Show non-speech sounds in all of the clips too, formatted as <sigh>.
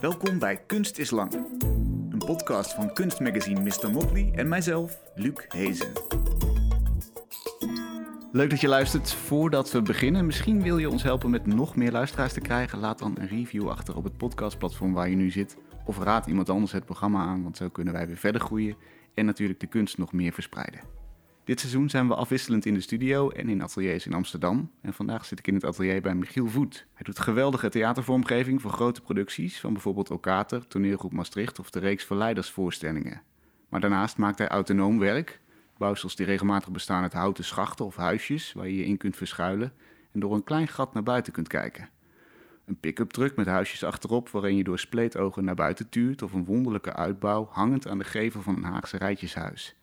Welkom bij Kunst is Lang. Een podcast van kunstmagazine Mr. Motley en mijzelf, Luc Hezen. Leuk dat je luistert. Voordat we beginnen, misschien wil je ons helpen met nog meer luisteraars te krijgen. Laat dan een review achter op het podcastplatform waar je nu zit. Of raad iemand anders het programma aan, want zo kunnen wij weer verder groeien en natuurlijk de kunst nog meer verspreiden. Dit seizoen zijn we afwisselend in de studio en in ateliers in Amsterdam. En vandaag zit ik in het atelier bij Michiel Voet. Hij doet geweldige theatervormgeving voor grote producties van bijvoorbeeld Okater, Toneelgroep Maastricht of de reeks Verleidersvoorstellingen. Maar daarnaast maakt hij autonoom werk, bouwsels die regelmatig bestaan uit houten schachten of huisjes waar je je in kunt verschuilen en door een klein gat naar buiten kunt kijken. Een pick-up truck met huisjes achterop waarin je door spleetogen naar buiten tuurt of een wonderlijke uitbouw hangend aan de gevel van een Haagse rijtjeshuis.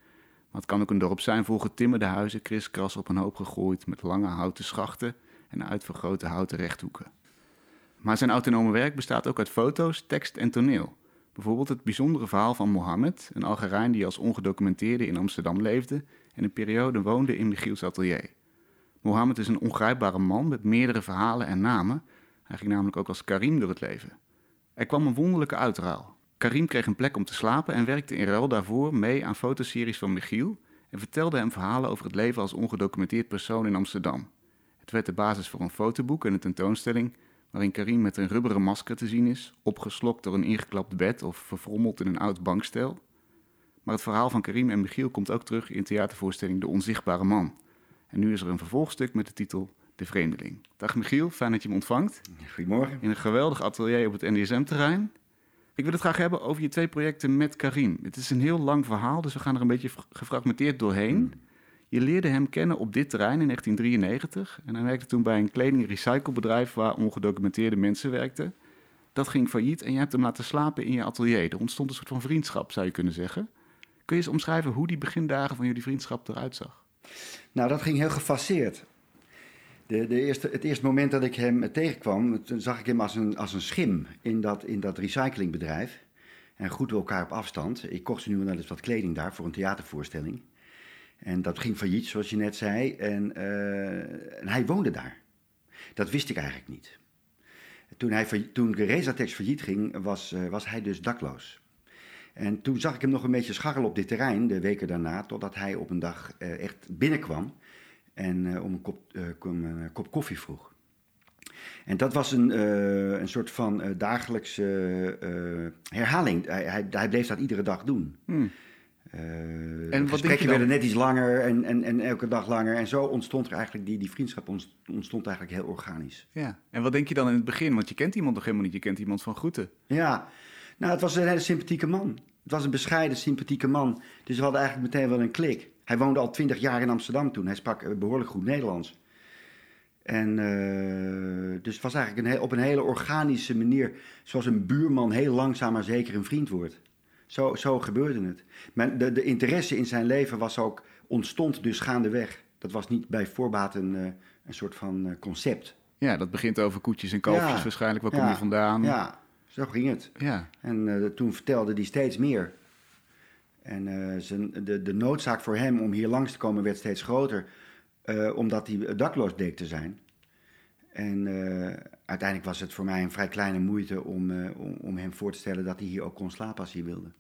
Maar het kan ook een dorp zijn vol getimmerde huizen, kriskras op een hoop gegooid met lange houten schachten en uitvergrote houten rechthoeken. Maar zijn autonome werk bestaat ook uit foto's, tekst en toneel. Bijvoorbeeld het bijzondere verhaal van Mohammed, een Algerijn die als ongedocumenteerde in Amsterdam leefde en een periode woonde in Michiels atelier. Mohammed is een ongrijpbare man met meerdere verhalen en namen. Hij ging namelijk ook als Karim door het leven. Er kwam een wonderlijke uitruil. Karim kreeg een plek om te slapen en werkte in ruil daarvoor mee aan fotoseries van Michiel en vertelde hem verhalen over het leven als ongedocumenteerd persoon in Amsterdam. Het werd de basis voor een fotoboek en een tentoonstelling waarin Karim met een rubberen masker te zien is, opgeslokt door een ingeklapt bed of verfrommeld in een oud bankstel. Maar het verhaal van Karim en Michiel komt ook terug in theatervoorstelling De Onzichtbare Man. En nu is er een vervolgstuk met de titel De Vreemdeling. Dag Michiel, fijn dat je me ontvangt. Goedemorgen. In een geweldig atelier op het NDSM-terrein. Ik wil het graag hebben over je twee projecten met Karim. Het is een heel lang verhaal, dus we gaan er een beetje gefragmenteerd doorheen. Je leerde hem kennen op dit terrein in 1993 en hij werkte toen bij een kleding-recyclebedrijf waar ongedocumenteerde mensen werkten. Dat ging failliet en je hebt hem laten slapen in je atelier. Er ontstond een soort van vriendschap, zou je kunnen zeggen. Kun je eens omschrijven hoe die begindagen van jullie vriendschap eruit zag? Nou, dat ging heel gefaseerd. De, de eerste, het eerste moment dat ik hem tegenkwam, zag ik hem als een, als een schim in dat, in dat recyclingbedrijf. En goed we elkaar op afstand. Ik kocht nu wel eens wat kleding daar voor een theatervoorstelling. En dat ging failliet, zoals je net zei. En, uh, en hij woonde daar. Dat wist ik eigenlijk niet. Toen, hij, toen failliet ging, was, uh, was hij dus dakloos. En toen zag ik hem nog een beetje scharrelen op dit terrein, de weken daarna, totdat hij op een dag uh, echt binnenkwam en uh, om, een kop, om een kop koffie vroeg. En dat was een, uh, een soort van dagelijkse herhaling. Hij, hij, hij, bleef dat iedere dag doen. Hmm. en de gesprekken werden net iets langer en, en, en elke dag langer. En zo ontstond er eigenlijk, die, die vriendschap ontstond eigenlijk heel organisch. Ja, en wat denk je dan in het begin? Want je kent iemand nog helemaal niet, je kent iemand van groeten. Ja, nou het was een hele sympathieke man. Het was een bescheiden, sympathieke man. Dus we hadden eigenlijk meteen wel een klik. Hij woonde al twintig jaar in Amsterdam toen. Hij sprak behoorlijk goed Nederlands. En uh, dus het was eigenlijk een, op een hele organische manier, zoals een buurman heel langzaam maar zeker een vriend wordt. Zo, zo gebeurde het. Maar de, de interesse in zijn leven was ook, ontstond dus gaandeweg. Dat was niet bij voorbaat een, uh, een soort van concept. Ja, dat begint over koetjes en kalfjes ja, waarschijnlijk. Waar ja, kom je vandaan? Ja, zo ging het. Ja. En toen vertelde hij steeds meer. En uh, zijn, de, de noodzaak voor hem om hier langs te komen werd steeds groter, uh, omdat hij dakloos bleek te zijn. En uh, uiteindelijk was het voor mij een vrij kleine moeite om, om, om, hem voor te stellen dat hij hier ook kon slapen als hij wilde.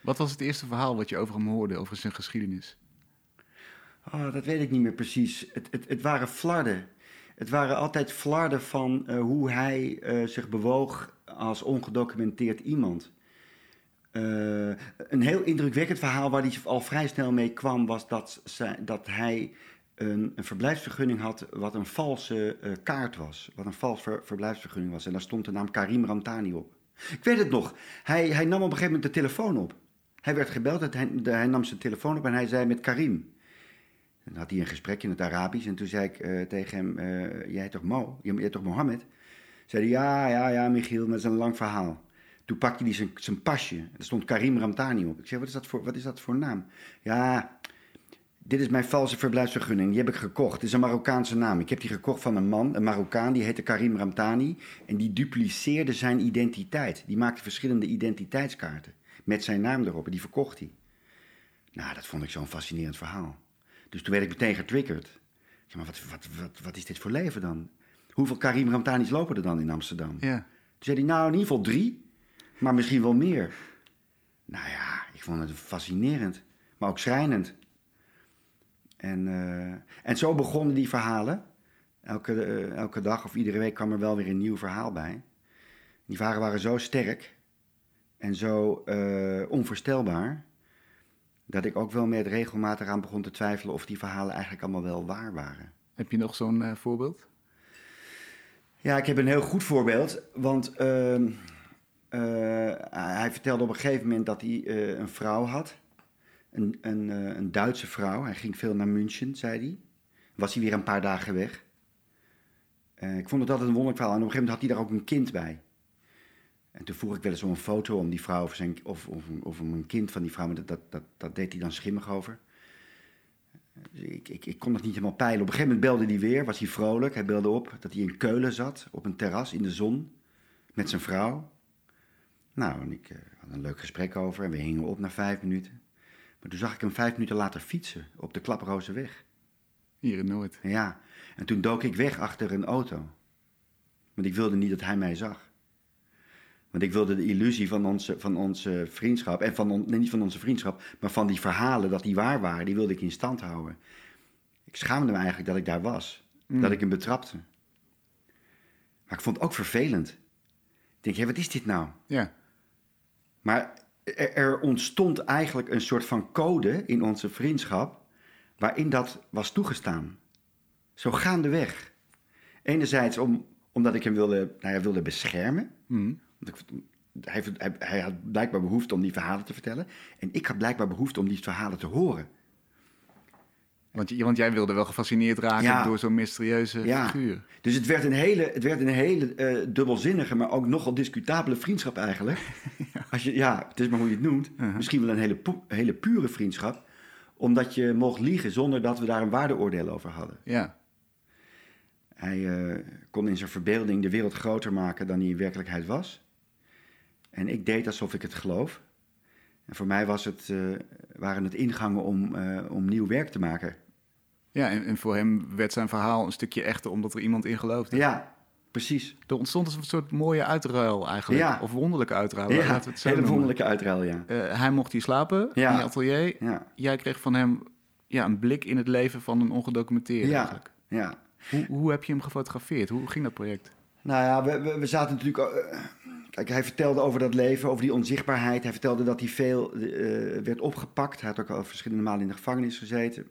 Wat was het eerste verhaal wat je over hem hoorde, over zijn geschiedenis? Oh, dat weet ik niet meer precies. Het, het, het waren flarden. Het waren altijd flarden van hoe hij zich bewoog als ongedocumenteerd iemand. Uh, een heel indrukwekkend verhaal waar hij al vrij snel mee kwam, was dat, dat hij een, een, verblijfsvergunning had wat een valse uh, kaart was. Wat een vals ver, verblijfsvergunning was. En daar stond de naam Karim Ramtani op. Ik weet het nog. Hij, hij nam op een gegeven moment de telefoon op. Hij werd gebeld, hij, hij nam zijn telefoon op en hij zei met Karim. Dan had hij een gesprek in het Arabisch en toen zei ik uh, tegen hem, jij toch Mo? Jij toch Mohammed? Zei hij, ja, ja, ja, Michiel, dat is een lang verhaal. Toen pakte hij zijn, zijn pasje. Er stond Karim Ramtani op. Ik zei, wat is, dat voor, wat is dat voor naam? Ja, dit is mijn valse verblijfsvergunning. Die heb ik gekocht. Het is een Marokkaanse naam. Ik heb die gekocht van een man, een Marokkaan, die heette Karim Ramtani. En die dupliceerde zijn identiteit. Die maakte verschillende identiteitskaarten met zijn naam erop. En die verkocht hij. Nou, dat vond ik zo'n fascinerend verhaal. Dus toen werd ik meteen getriggerd. Ik zei, maar wat, wat, wat, wat is dit voor leven dan? Hoeveel Karim Ramtani's lopen er dan in Amsterdam? Ja. Toen zei hij, nou, in ieder geval drie. Maar misschien wel meer. Nou ja, ik vond het fascinerend, maar ook schrijnend. En, eh, en zo begonnen die verhalen. Elke, eh, elke dag of iedere week kwam er wel weer een nieuw verhaal bij. Die verhalen waren zo sterk en zo eh, onvoorstelbaar. Dat ik ook wel met regelmatig aan begon te twijfelen of die verhalen eigenlijk allemaal wel waar waren. Heb je nog zo'n voorbeeld? Ja, ik heb een heel goed voorbeeld. Want ehm, eh, hij vertelde op een gegeven moment dat hij eh, een vrouw had. Een, een, eh, een Duitse vrouw. Hij ging veel naar München, zei hij. Was hij weer een paar dagen weg. Eh, ik vond het altijd een wonderlijk verhaal. En op een gegeven moment had hij daar ook een kind bij. En toen vroeg ik wel eens om een foto om die vrouw of, zijn, of, of, om een kind van die vrouw. Maar dat, dat, dat, dat deed hij dan schimmig over. Dus ik, ik, ik kon dat niet helemaal peilen. Op een gegeven moment belde hij weer, was hij vrolijk. Hij belde op dat hij in Keulen zat, op een terras in de zon, met zijn vrouw. Nou, en ik eh, had een leuk gesprek over en we hingen op na vijf minuten. Maar toen zag ik hem vijf minuten later fietsen op de Klaprozenweg. Hier in Noord. Ja, en toen dook ik weg achter een auto. Want ik wilde niet dat hij mij zag. Want ik wilde de illusie van onze, van onze vriendschap, en van on- nee, niet van onze vriendschap, maar van die verhalen dat die waar waren, die wilde ik in stand houden. Ik schaamde me eigenlijk dat ik daar was, dat ik hem betrapte. Maar ik vond het ook vervelend. Ik denk, hé, wat is dit nou? Ja. Maar er, er ontstond eigenlijk een soort van code in onze vriendschap waarin dat was toegestaan. Zo gaandeweg. Enerzijds om, omdat ik hem wilde, nou ja, wilde beschermen. Mhm. Want ik, hij, hij, hij had blijkbaar behoefte om die verhalen te vertellen. En ik had blijkbaar behoefte om die verhalen te horen. Want, jij wilde wel gefascineerd raken Ja. door zo'n mysterieuze Ja. figuur. Dus het werd een hele, het werd een hele eh, dubbelzinnige, maar ook nogal discutabele vriendschap eigenlijk. <laughs> Als je, ja, het is maar hoe je het noemt. Uh-huh. Misschien wel een hele, hele pure vriendschap. Omdat je mocht liegen zonder dat we daar een waardeoordeel over hadden. Ja. Hij eh, kon in zijn verbeelding de wereld groter maken dan hij in werkelijkheid was. En ik deed alsof ik het geloof. En voor mij was het, eh, waren het ingangen om, om nieuw werk te maken. Ja, en, en voor hem werd zijn verhaal een stukje echter omdat er iemand in geloofde. Ja, precies. Er ontstond een soort mooie uitruil eigenlijk. Ja. Of wonderlijke uitruil. Ja, laten we het zo hele noemen. wonderlijke uitruil, ja. Eh, hij mocht hier slapen Ja. in je atelier. Ja, Jij kreeg van hem ja, een blik in het leven van een ongedocumenteerde Ja. eigenlijk. ja. Hoe, hoe heb je hem gefotografeerd? Hoe ging dat project? Nou ja, we, we, we zaten natuurlijk. eh, kijk, hij vertelde over dat leven, over die onzichtbaarheid. Hij vertelde dat hij veel eh, werd opgepakt. Hij had ook al verschillende malen in de gevangenis gezeten.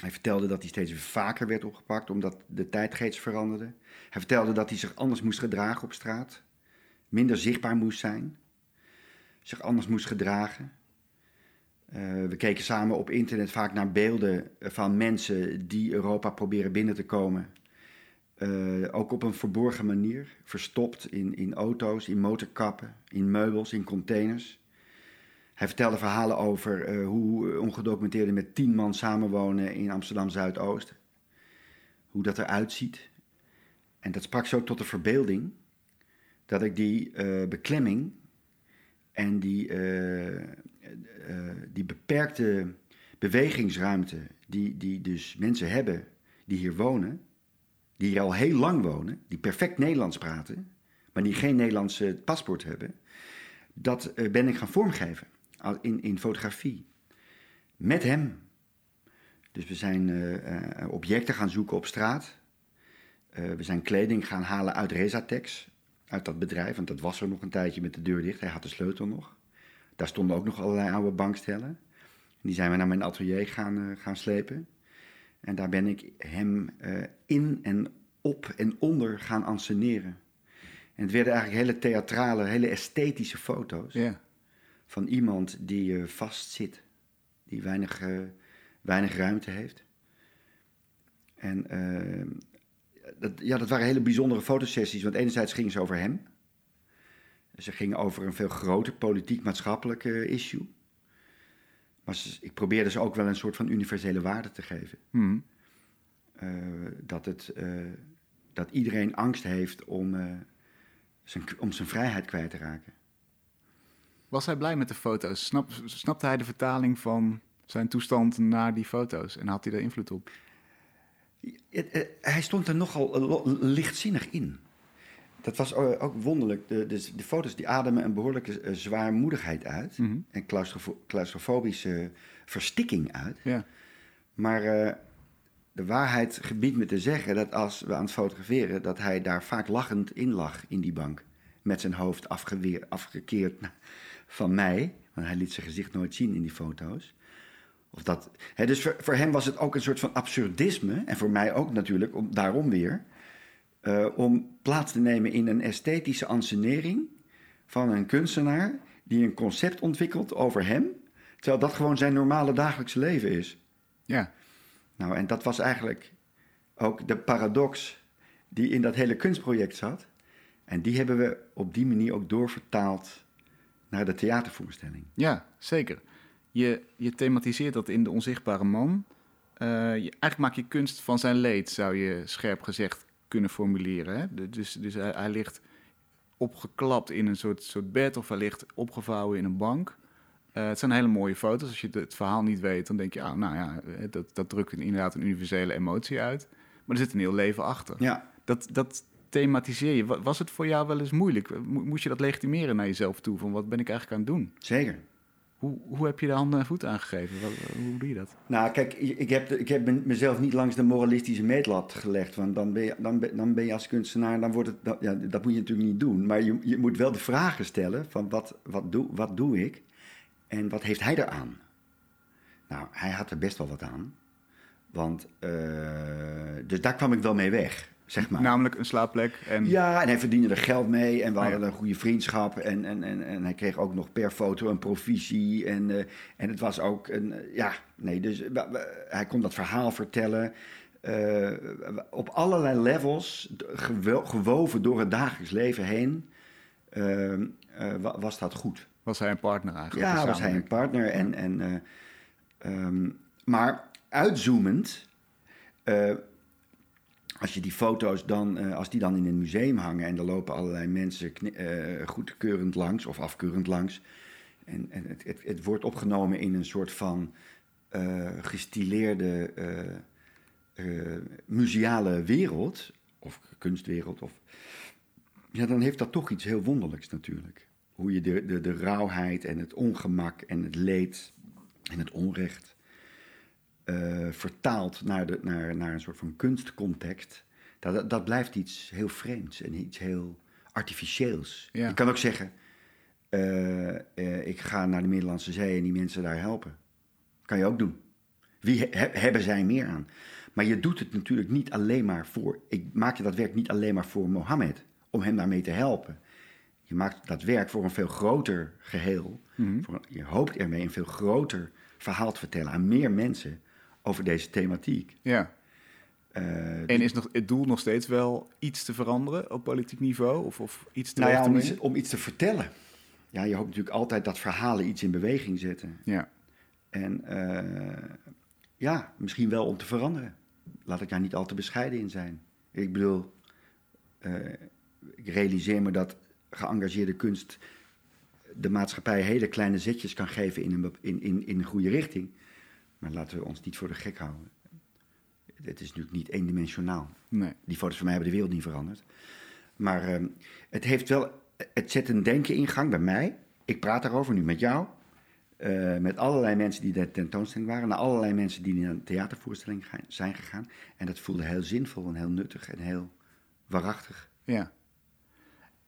Hij vertelde dat hij steeds vaker werd opgepakt omdat de tijdgeest veranderde. Hij vertelde dat hij zich anders moest gedragen op straat, minder zichtbaar moest zijn, zich anders moest gedragen. Eh, we keken samen op internet vaak naar beelden van mensen die Europa proberen binnen te komen. Eh, ook op een verborgen manier, verstopt in, in auto's, in motorkappen, in meubels, in containers. Hij vertelde verhalen over eh, hoe ongedocumenteerden met tien man samenwonen in Amsterdam Zuidoost. Hoe dat eruit ziet. En dat sprak zo tot de verbeelding dat ik die eh, beklemming en die, eh, eh, die beperkte bewegingsruimte die, die dus mensen hebben die hier wonen, die hier al heel lang wonen, die perfect Nederlands praten, maar die geen Nederlandse paspoort hebben, dat eh, ben ik gaan vormgeven in, in fotografie. Met hem. Dus we zijn eh, eh, objecten gaan zoeken op straat. Eh, we zijn kleding gaan halen uit Rezatex, uit dat bedrijf, want dat was er nog een tijdje met de deur dicht. Hij had de sleutel nog. Daar stonden ook nog allerlei oude bankstellen. Die zijn we naar mijn atelier gaan, gaan slepen. En daar ben ik hem in en op en onder gaan anseneren. En het werden eigenlijk hele theatrale, hele esthetische foto's Ja. Van iemand die eh, vast zit, die weinig, eh, weinig ruimte heeft. En eh, dat, ja, dat waren hele bijzondere fotosessies, want enerzijds gingen ze over hem. Ze gingen over een veel groter politiek-maatschappelijk issue. Maar ze- ik probeerde ze ook wel een soort van universele waarde te geven. Hm. Eh, dat, het, dat iedereen angst heeft om, zijn, om zijn vrijheid kwijt te raken. Was hij blij met de foto's? Snap, snapte hij de vertaling van zijn toestand naar die foto's? En had hij daar invloed op? Het, eh, hij stond er nogal eh, lichtzinnig in. Dat was o- ook wonderlijk. De, de, de foto's die ademen een behoorlijke eh, zwaarmoedigheid uit. Mhm. En claustrofo- claustrofobische verstikking uit. Ja. Maar eh, de waarheid gebiedt me te zeggen dat als we aan het fotograferen... dat hij daar vaak lachend in lag in die bank. Met zijn hoofd afgeweer, afgekeerd van mij. Want hij liet zijn gezicht nooit zien in die foto's. Of dat, hè, dus voor, voor hem was het ook een soort van absurdisme. En voor mij ook natuurlijk, om, daarom weer. eh, om plaats te nemen in een esthetische ansenering van een kunstenaar die een concept ontwikkelt over hem, terwijl dat gewoon zijn normale dagelijkse leven is. Ja. Nou, en dat was eigenlijk ook de paradox die in dat hele kunstproject zat. En die hebben we op die manier ook doorvertaald naar de theatervoorstelling. Ja, zeker. Je, je thematiseert dat in De Onzichtbare Man. Eh, je, eigenlijk maak je kunst van zijn leed, zou je scherp gezegd kunnen formuleren. Hè? De- Dus, dus hij, hij ligt opgeklapt in een soort, soort bed of hij ligt opgevouwen in een bank. Eh, het zijn hele mooie foto's. Als je het, verhaal niet weet, dan denk je, ah, nou ja, dat, dat drukt inderdaad een universele emotie uit. Maar er zit een heel leven achter. Ja, Dat, dat thematiseer je. Wa- Was het voor jou wel eens moeilijk? Mo- Moest je dat legitimeren naar jezelf toe? Van wat ben ik eigenlijk aan het doen? zeker. Hoe, hoe heb je de handen en voeten aangegeven? Wat, hoe doe je dat? Nou, kijk, ik heb, ik heb me- mezelf niet langs de moralistische meetlat gelegd. Want dan ben je, dan ben, dan ben je als kunstenaar, dan wordt het, dat, ja, dat moet je natuurlijk niet doen. Maar je, je moet wel de vragen stellen van wat, wat, doe, wat doe ik en wat heeft hij eraan? Nou, hij had er best wel wat aan. Want, eh, dus daar kwam ik wel mee weg, zeg maar. Namelijk een slaapplek en... Ja, en hij verdiende er geld mee en we Oh, ja. hadden een goede vriendschap. En, en, en, en hij kreeg ook nog per foto een provisie. En, eh, en het was ook een, eh, ja, nee, dus hij kon dat verhaal vertellen. eh, op allerlei levels, gewo- gewoven door het dagelijks leven heen, wa- was dat goed. Was hij een partner eigenlijk? Ja, was hij een partner. En, en, eh, ehm, maar uitzoomend, als je die foto's dan, eh, als die dan in een museum hangen en er lopen allerlei mensen eh, goedkeurend langs of afkeurend langs. En, en het, het, het wordt opgenomen in een soort van eh, gestileerde museale wereld, of kunstwereld, of, ja, dan heeft dat toch iets heel wonderlijks natuurlijk. Hoe je de, de, de rauwheid en het ongemak en het leed en het onrecht eh, vertaalt naar, de, naar, naar een soort van kunstcontext. Dat, dat, blijft iets heel vreemds en iets heel artificieels. Ja. Je kan ook zeggen, eh, eh, ik ga naar de Middellandse Zee en die mensen daar helpen. Kan je ook doen. Wie he- he- hebben zij meer aan? Maar je doet het natuurlijk niet alleen maar voor. Ik maak dat werk niet alleen maar voor Mohammed, om hem daarmee te helpen. Je maakt dat werk voor een veel groter geheel. Voor, je hoopt ermee een veel groter verhaal te vertellen aan meer mensen over deze thematiek. Ja. Eh, En is nog, het doel nog steeds wel iets te veranderen op politiek niveau? Of, of iets te nou ja, om iets, om iets te vertellen. Ja, je hoopt natuurlijk altijd dat verhalen iets in beweging zetten. Ja. En eh, ja, misschien wel om te veranderen. Laat ik daar niet al te bescheiden in zijn. Ik bedoel, eh, ik realiseer me dat geëngageerde kunst de maatschappij hele kleine zetjes kan geven in een, in, in, in een goede richting. Maar laten we ons niet voor de gek houden. Het is natuurlijk niet eendimensionaal. Nee. Die foto's van mij hebben de wereld niet veranderd. Maar ehm, het heeft wel, het zet een denken in gang bij mij. Ik praat daarover nu met jou. eh, met allerlei mensen die de tentoonstelling waren. Naar allerlei mensen die naar een theatervoorstelling zijn gegaan. En dat voelde heel zinvol en heel nuttig en heel waarachtig. Ja.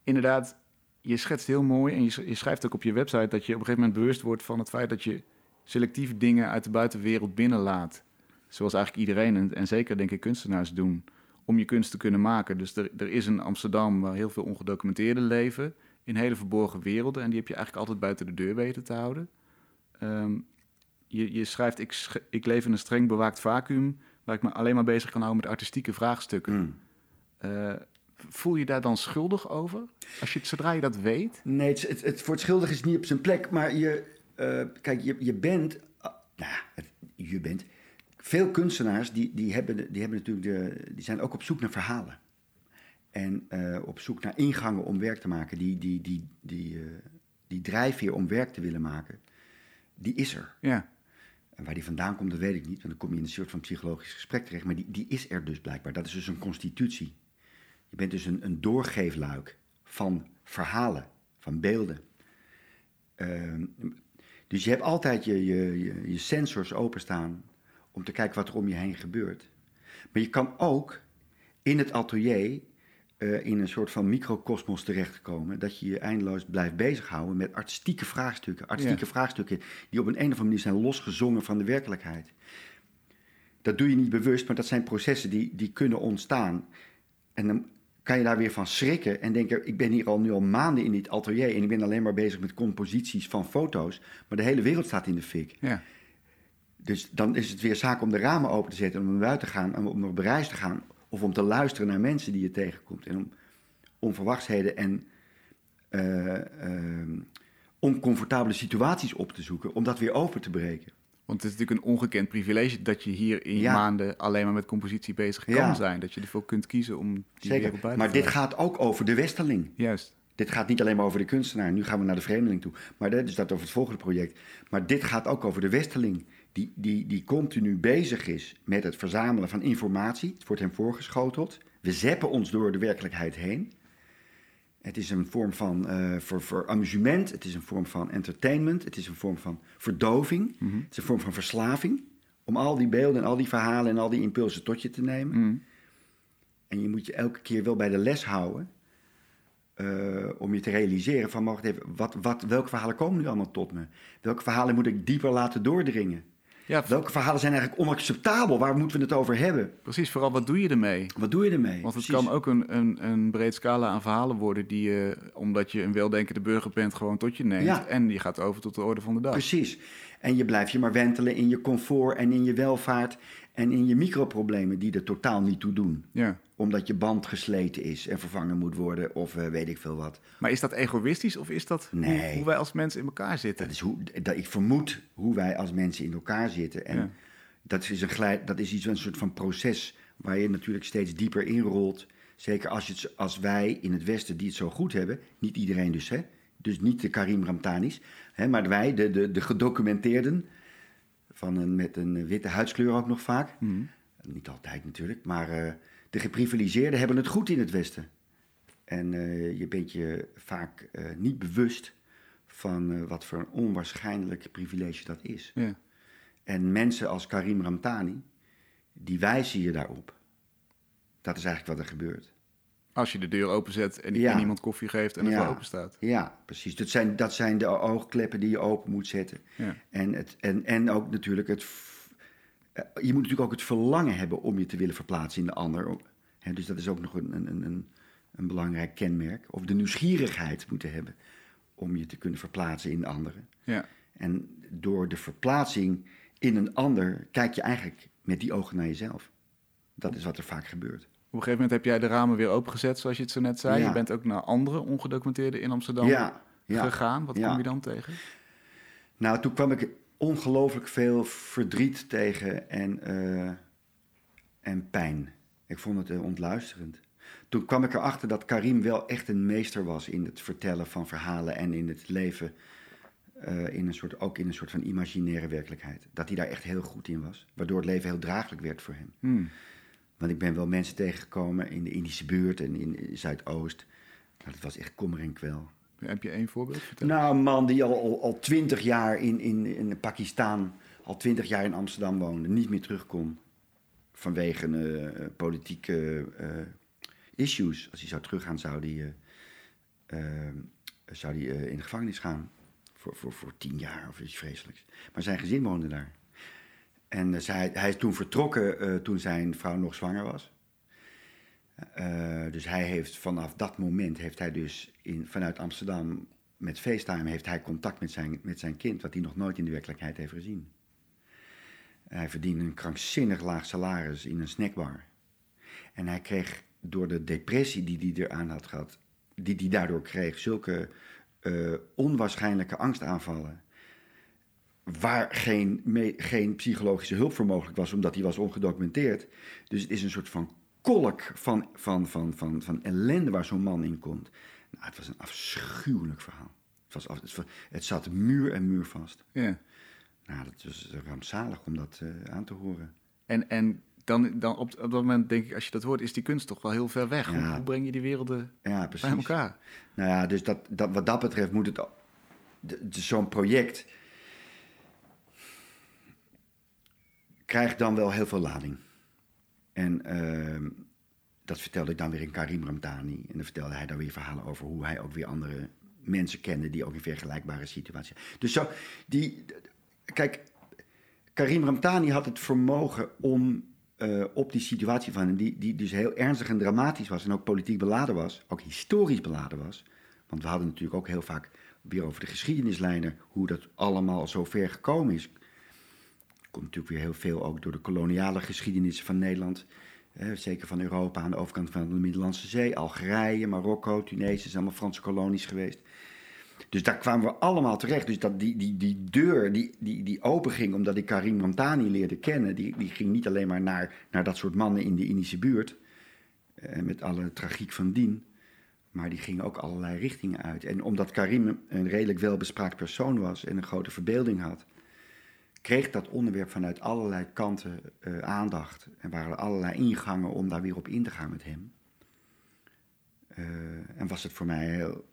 Inderdaad, je schetst heel mooi en je schrijft ook op je website dat je op een gegeven moment bewust wordt van het feit dat je selectief dingen uit de buitenwereld binnenlaat. Zoals eigenlijk iedereen en, en zeker denk ik kunstenaars doen, om je kunst te kunnen maken. Dus er, er is een Amsterdam waar heel veel ongedocumenteerde leven in hele verborgen werelden en die heb je eigenlijk altijd buiten de deur weten te houden. Ehm, je, je schrijft, ik, sch- ik leef in een streng bewaakt vacuüm waar ik me alleen maar bezig kan houden met artistieke vraagstukken. Mm. Eh, voel je daar dan schuldig over? Als je, het- zodra je dat weet? Nee, het, het, het, voor het schuldig is niet op zijn plek. Maar je, eh, kijk, je, je bent, ah, nou je bent, veel kunstenaars die, die, hebben, die, hebben natuurlijk de, die zijn ook op zoek naar verhalen. En eh, op zoek naar ingangen om werk te maken. Die, die, die, die, eh, die drijfveer om werk te willen maken, die is er. Ja, En waar die vandaan komt, dat weet ik niet. Want dan kom je in een soort van psychologisch gesprek terecht. Maar die, die is er dus blijkbaar. Dat is dus een constitutie. Je bent dus een, een doorgeefluik van verhalen, van beelden. Ehm, dus je hebt altijd je, je, je, je sensors openstaan om te kijken wat er om je heen gebeurt. Maar je kan ook in het atelier eh, in een soort van microcosmos terechtkomen. Dat je je eindeloos blijft bezighouden met artistieke vraagstukken. Artistieke Ja. vraagstukken die op een, een of andere manier zijn losgezongen van de werkelijkheid. Dat doe je niet bewust, maar dat zijn processen die, die kunnen ontstaan. En dan kan je daar weer van schrikken en denken: ik ben hier al nu al maanden in dit atelier en ik ben alleen maar bezig met composities van foto's. Maar de hele wereld staat in de fik. Ja. Dus dan is het weer zaak om de ramen open te zetten, om naar buiten te gaan, om- om op reis te gaan. Of om te luisteren naar mensen die je tegenkomt. En om onverwachtheden en eh, eh, oncomfortabele situaties op te zoeken, om dat weer open te breken. Want het is natuurlijk een ongekend privilege dat je hier in Ja. maanden alleen maar met compositie bezig kan Ja. zijn. Dat je ervoor kunt kiezen om die wereld Zeker. bij te Maar dit gaat ook over de westerling. Juist. Dit gaat niet alleen maar over de kunstenaar. Nu gaan we naar de vreemdeling toe. Maar dat is dat over het volgende project. Maar dit gaat ook over de westerling. Die, die, die continu bezig is met het verzamelen van informatie. Het wordt hem voorgeschoteld. We zeppen ons door de werkelijkheid heen. Het is een vorm van eh, voor, voor amusement. Het is een vorm van entertainment. Het is een vorm van verdoving. Mhm. Het is een vorm van verslaving. Om al die beelden en al die verhalen en al die impulsen tot je te nemen. Mhm. En je moet je elke keer wel bij de les houden. eh, om je te realiseren van, wacht even, wat, wat, welke verhalen komen nu allemaal tot me? Welke verhalen moet ik dieper laten doordringen? Ja, Welke verhalen zijn eigenlijk onacceptabel? Waar moeten we het over hebben? precies. Vooral wat doe je ermee? Wat doe je ermee? Want het Precies. kan ook een, een, een breed scala aan verhalen worden die je, omdat je een weldenkende burger bent, gewoon tot je neemt. Ja. En je gaat over tot de orde van de dag. Precies. En je blijft je maar wentelen in je comfort en in je welvaart en in je microproblemen die er totaal niet toe doen. Ja. Omdat je band gesleten is en vervangen moet worden of eh, weet ik veel wat. Maar is dat egoïstisch of is dat hoe- Nee. hoe wij als mensen in elkaar zitten? Dat is hoe, dat, ik vermoed hoe wij als mensen in elkaar zitten. En Ja. dat, is een glijd, dat is iets, een soort van proces waar je natuurlijk steeds dieper inrolt. Zeker als, je het, als wij in het Westen die het zo goed hebben, niet iedereen dus, hè? dus niet de Karim Ramtanis, hè? maar wij, de, de, de gedocumenteerden, van een, met een witte huidskleur ook nog vaak. Mhm. Niet altijd natuurlijk, maar eh, de geprivilegeerden hebben het goed in het Westen. En eh, je bent je vaak eh, niet bewust van wat voor een onwaarschijnlijk privilege dat is. Ja. En mensen als Karim Ramtani, die wijzen je daarop. Dat is eigenlijk wat er gebeurt. Als je de deur openzet en, Ja. en iemand koffie geeft en het Ja. open staat. Ja, precies. Dat zijn, dat zijn de oogkleppen die je open moet zetten. Ja. En, het, en, en ook natuurlijk het. eh, Je moet natuurlijk ook het verlangen hebben om je te willen verplaatsen in de ander. Dus dat is ook nog een, een, een- een, een belangrijk kenmerk. Of de nieuwsgierigheid moeten hebben om je te kunnen verplaatsen in de anderen. Ja. En door de verplaatsing in een ander kijk je eigenlijk met die ogen naar jezelf. Dat is wat er vaak gebeurt. Op een gegeven moment heb jij de ramen weer opengezet, zoals je het zo net zei. Ja. Je bent ook naar andere ongedocumenteerden in Amsterdam Ja, ja. gegaan. Wat kom je dan tegen? Nou, toen kwam ik ongelooflijk veel verdriet tegen en, eh, en pijn. Ik vond het eh, ontluisterend. Toen kwam ik erachter dat Karim wel echt een meester was in het vertellen van verhalen en in het leven. eh, in een soort, ook in een soort van imaginaire werkelijkheid. Dat hij daar echt heel goed in was. Waardoor het leven heel draaglijk werd voor hem. Hmm. Want ik ben wel mensen tegengekomen in de Indische buurt en in Zuidoost. Dat was echt kommer en kwel. Heb je één voorbeeld? Vertel. Nou, een man die al, al, al 20 jaar in, in, in Pakistan, al twintig jaar in Amsterdam woonde, niet meer terug kon. Vanwege eh, politieke eh, issues. Als hij zou teruggaan, zou hij, eh, zou eh, in de gevangenis gaan. Voor, voor, voor tien jaar of iets vreselijks. Maar zijn gezin woonde daar. En eh, zij, hij is toen vertrokken eh, toen zijn vrouw nog zwanger was. Eh, dus hij heeft vanaf dat moment heeft hij dus in, vanuit Amsterdam met FaceTime heeft hij contact met zijn, met zijn kind, wat hij nog nooit in de werkelijkheid heeft gezien. Hij verdiende een krankzinnig laag salaris in een snackbar. En hij kreeg door de depressie die hij eraan had gehad, die hij daardoor kreeg, zulke eh, onwaarschijnlijke angstaanvallen. Waar geen, me- geen psychologische hulp voor mogelijk was, omdat hij was ongedocumenteerd. Dus het is een soort van kolk van, van, van, van, van ellende waar zo'n man in komt. Nou, het was een afschuwelijk verhaal. Het, was af, het, het zat muur en muur vast. Ja. Nou, dat was rampzalig om dat eh, aan te horen. En, en dan, dan op, op dat moment denk ik, als je dat hoort, is die kunst toch wel heel ver weg. Hoe, Ja. hoe breng je die werelden Ja, bij elkaar? Nou ja, dus dat, dat, wat dat betreft moet het... Zo'n project krijgt dan wel heel veel lading. En ehm, dat vertelde ik dan weer in Karim Ramtani. En dan vertelde hij dan weer verhalen over hoe hij ook weer andere mensen kende... die ook in vergelijkbare situaties... Dus zo, die... Kijk, Karim Ramtani had het vermogen om eh, op die situatie van hem, die, die dus heel ernstig en dramatisch was en ook politiek beladen was, ook historisch beladen was. Want we hadden natuurlijk ook heel vaak weer over de geschiedenislijnen, hoe dat allemaal zo ver gekomen is. Komt natuurlijk weer heel veel ook door de koloniale geschiedenis van Nederland. zeker van Europa aan de overkant van de Middellandse Zee. Algerije, Marokko, Tunesië zijn allemaal Franse kolonies geweest. Dus daar kwamen we allemaal terecht. Dus dat die, die, die deur die, die, die openging omdat ik Karim Ramtani leerde kennen... die, die ging niet alleen maar naar, naar dat soort mannen in de Indische buurt... eh, met alle tragiek van dien... maar die ging ook allerlei richtingen uit. En omdat Karim een redelijk welbespraakt persoon was... en een grote verbeelding had... kreeg dat onderwerp vanuit allerlei kanten eh, aandacht... en waren er allerlei ingangen om daar weer op in te gaan met hem... Eh, en was het voor mij heel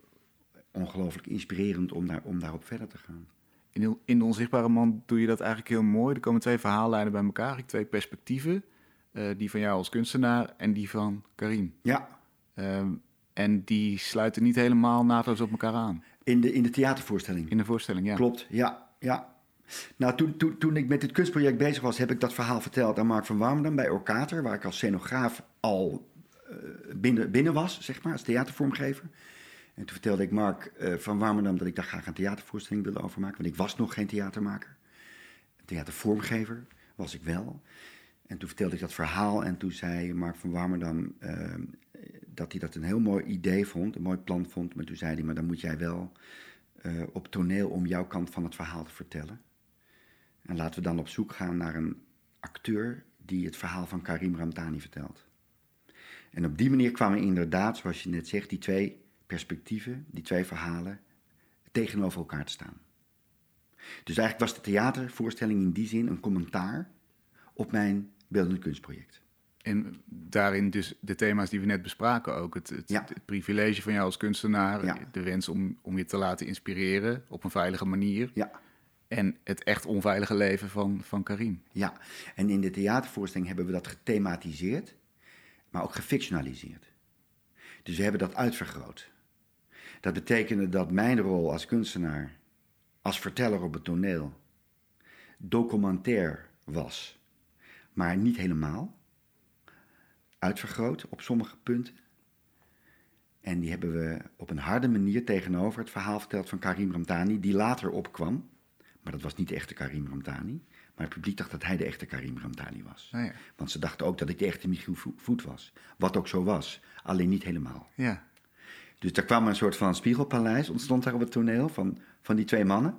ongelooflijk inspirerend om, daar, om daarop verder te gaan. In de, in de Onzichtbare Man doe je dat eigenlijk heel mooi. Er komen twee verhaallijnen bij elkaar, twee perspectieven. Eh, die van jou als kunstenaar en die van Karim. Ja, Ehm, en die sluiten niet helemaal naadloos op elkaar aan. in de, in de theatervoorstelling. In de voorstelling, ja. Klopt, ja, ja. Nou, toen, toen, ik met dit kunstproject bezig was, heb ik dat verhaal verteld aan Mark van Warmerdam bij Orkater, waar ik als scenograaf al eh, binnen, binnen was, zeg maar, als theatervormgever. En toen vertelde ik Mark eh, van Warmerdam dat ik daar graag een theatervoorstelling wilde over maken, want ik was nog geen theatermaker. Theatervormgever was ik wel. En toen vertelde ik dat verhaal en toen zei Mark van Warmerdam eh, dat hij dat een heel mooi idee vond, een mooi plan vond. Maar toen zei hij, maar dan moet jij wel op toneel om jouw kant van het verhaal te vertellen. En laten we dan op zoek gaan naar een acteur die het verhaal van Karim Ramtani vertelt. En op die manier kwamen inderdaad, zoals je net zegt, die twee perspectieven, die twee verhalen, tegenover elkaar te staan. Dus eigenlijk was de theatervoorstelling in die zin een commentaar op mijn beeldende kunstproject. En daarin dus de thema's die we net bespraken ook. Het, het, Ja. het privilege van jou als kunstenaar. Ja. De wens om, om je te laten inspireren op een veilige manier. Ja, En het echt onveilige leven van, van Karim. ja. En in de theatervoorstelling hebben we dat gethematiseerd, maar ook gefictionaliseerd. Dus we hebben dat uitvergroot. Dat betekende dat mijn rol als kunstenaar, als verteller op het toneel, documentair was. Maar niet helemaal. Uitvergroot op sommige punten. En die hebben we op een harde manier tegenover het verhaal verteld van Karim Ramtani, die later opkwam. Maar dat was niet de echte Karim Ramtani. Maar het publiek dacht dat hij de echte Karim Ramtani was. Nou ja. Want ze dachten ook dat ik de echte Michiel Vo- Voet was. Wat ook zo was, alleen niet helemaal. ja. Dus daar kwam een soort van spiegelpaleis, ontstond daar op het toneel van, van die twee mannen.